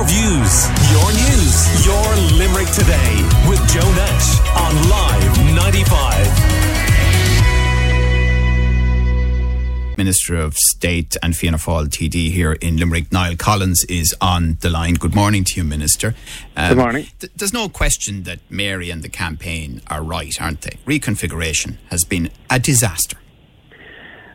your views, your news, your Limerick today with Joe Nash on Live 95. Minister of State and Fianna Fáil TD here in Limerick, Niall Collins, is on the line. Good morning to you, Minister. Um, Good morning. Th- there's no question that Mary and the campaign are right, aren't they? Reconfiguration has been a disaster.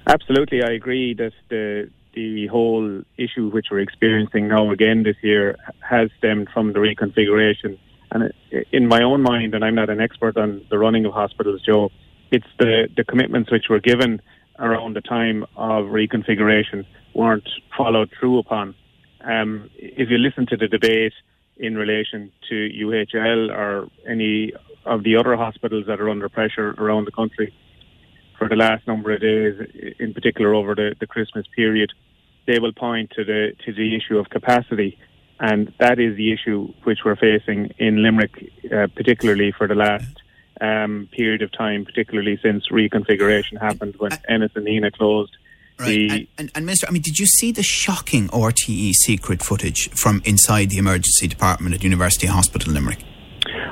Absolutely, I agree that the the whole issue which we're experiencing now again this year has stemmed from the reconfiguration. And in my own mind, and I'm not an expert on the running of hospitals, Joe, it's the, the commitments which were given around the time of reconfiguration weren't followed through upon. Um, if you listen to the debate in relation to UHL or any of the other hospitals that are under pressure around the country, for the last number of days, in particular over the, the Christmas period, they will point to the to the issue of capacity, and that is the issue which we're facing in Limerick, uh, particularly for the last um, period of time, particularly since reconfiguration happened when Ennis and Nenagh closed. Right. The, and, and, and, Minister, I mean, did you see the shocking RTE secret footage from inside the emergency department at University Hospital Limerick?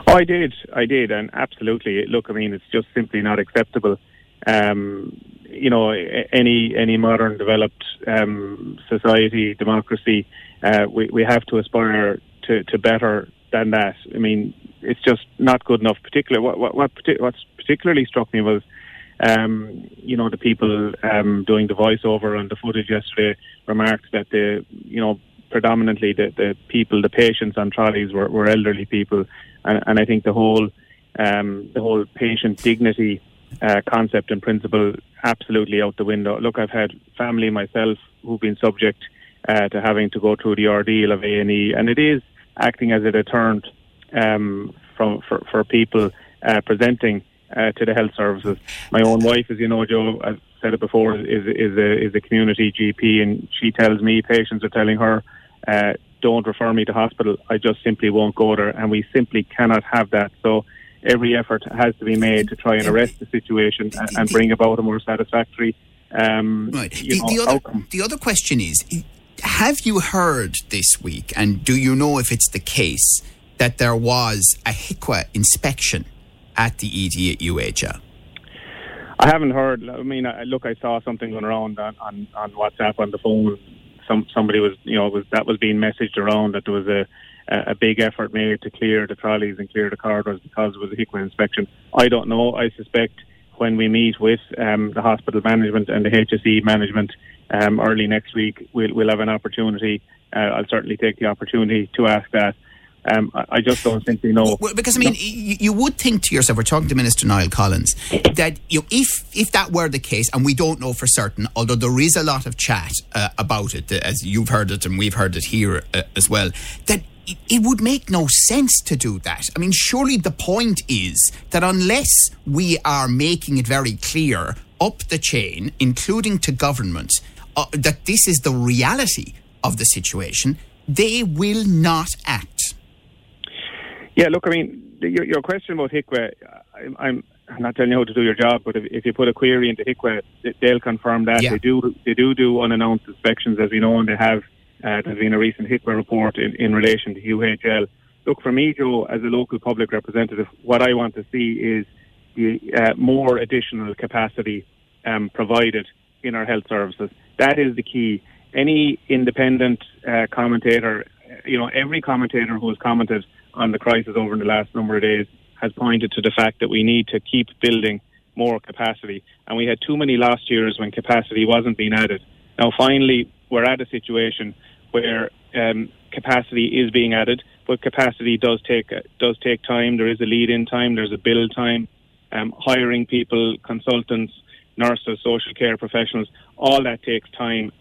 Oh, I did, I did, and absolutely. Look, I mean, it's just simply not acceptable um, you know, any any modern developed um, society, democracy, uh, we we have to aspire to, to better than that. I mean, it's just not good enough. Particularly, what what, what what's particularly struck me was, um, you know, the people um, doing the voiceover on the footage yesterday remarked that the you know predominantly the, the people, the patients on trolleys were, were elderly people, and, and I think the whole um, the whole patient dignity uh, concept and principle absolutely out the window. Look, I've had family myself who've been subject uh, to having to go through the ordeal of A and E, and it is acting as a deterrent um, from for, for people uh, presenting uh, to the health services. My own wife, as you know, Joe, I've said it before, is is a is a community GP, and she tells me patients are telling her. Uh, don't refer me to hospital. I just simply won't go there, and we simply cannot have that. So every effort has to be made to try and arrest the situation and, and bring about a more satisfactory. Um, right. The, know, the, other, outcome. the other question is have you heard this week, and do you know if it's the case, that there was a HIQA inspection at the ED at UHL? I haven't heard. I mean, I, look, I saw something going around on, on, on WhatsApp on the phone. Some somebody was, you know, was that was being messaged around that there was a a big effort made to clear the trolleys and clear the corridors because it was a inspection. I don't know. I suspect when we meet with um, the hospital management and the HSE management um, early next week, we'll, we'll have an opportunity. Uh, I'll certainly take the opportunity to ask that. Um, I just don't think simply know. Well, because I mean, no. you would think to yourself, we're talking to Minister Niall Collins, that you know, if if that were the case, and we don't know for certain, although there is a lot of chat uh, about it, as you've heard it and we've heard it here uh, as well, that it would make no sense to do that. I mean, surely the point is that unless we are making it very clear up the chain, including to government, uh, that this is the reality of the situation, they will not act. Yeah, look, I mean, your, your question about HIQA, I'm, I'm, not telling you how to do your job, but if, if you put a query into HIQA, they'll confirm that. Yeah. They do they do do unannounced inspections, as we know, and they have uh, there's been a recent HIQA report in, in relation to UHL. Look, for me, Joe, as a local public representative, what I want to see is the, uh, more additional capacity um, provided in our health services. That is the key. Any independent uh, commentator, you know, every commentator who has commented on the crisis over the last number of days has pointed to the fact that we need to keep building more capacity. And we had too many last years when capacity wasn't being added. Now, finally, we're at a situation where um, capacity is being added, but capacity does take does take time. There is a lead-in time. There's a build time. Um, hiring people, consultants, nurses, social care professionals, all that takes time.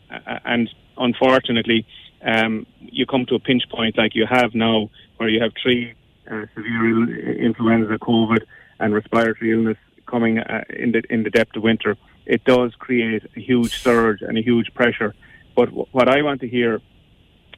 And unfortunately, um, you come to a pinch point like you have now, where you have three uh, severe influenza, COVID, and respiratory illness coming uh, in the in the depth of winter. It does create a huge surge and a huge pressure. But w- what I want to hear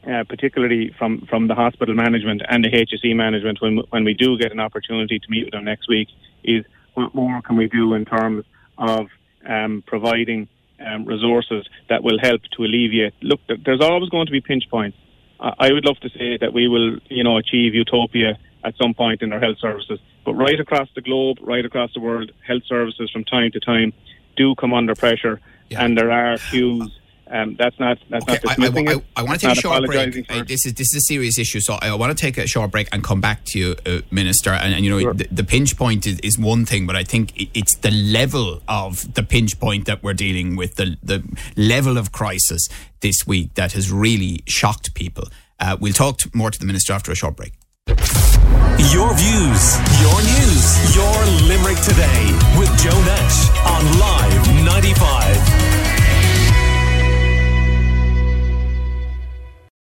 uh, particularly from, from the hospital management and the HSE management when, when we do get an opportunity to meet with them next week is what more can we do in terms of um, providing um, resources that will help to alleviate. Look, there's always going to be pinch points. I would love to say that we will, you know, achieve utopia at some point in our health services. But right across the globe, right across the world, health services from time to time do come under pressure, yeah. and there are queues um, that's not that's okay, not dismissing I, I, I, I want to take a short break. Uh, this is this is a serious issue, so I want to take a short break and come back to you, uh, Minister. And, and, you know, sure. the, the, pinch point is, is, one thing, but I think it's the level of the pinch point that we're dealing with, the the level of crisis this week that has really shocked people. Uh, we'll talk to, more to the minister after a short break. Your views, your news, your Limerick today with Joe Nash on Live 95.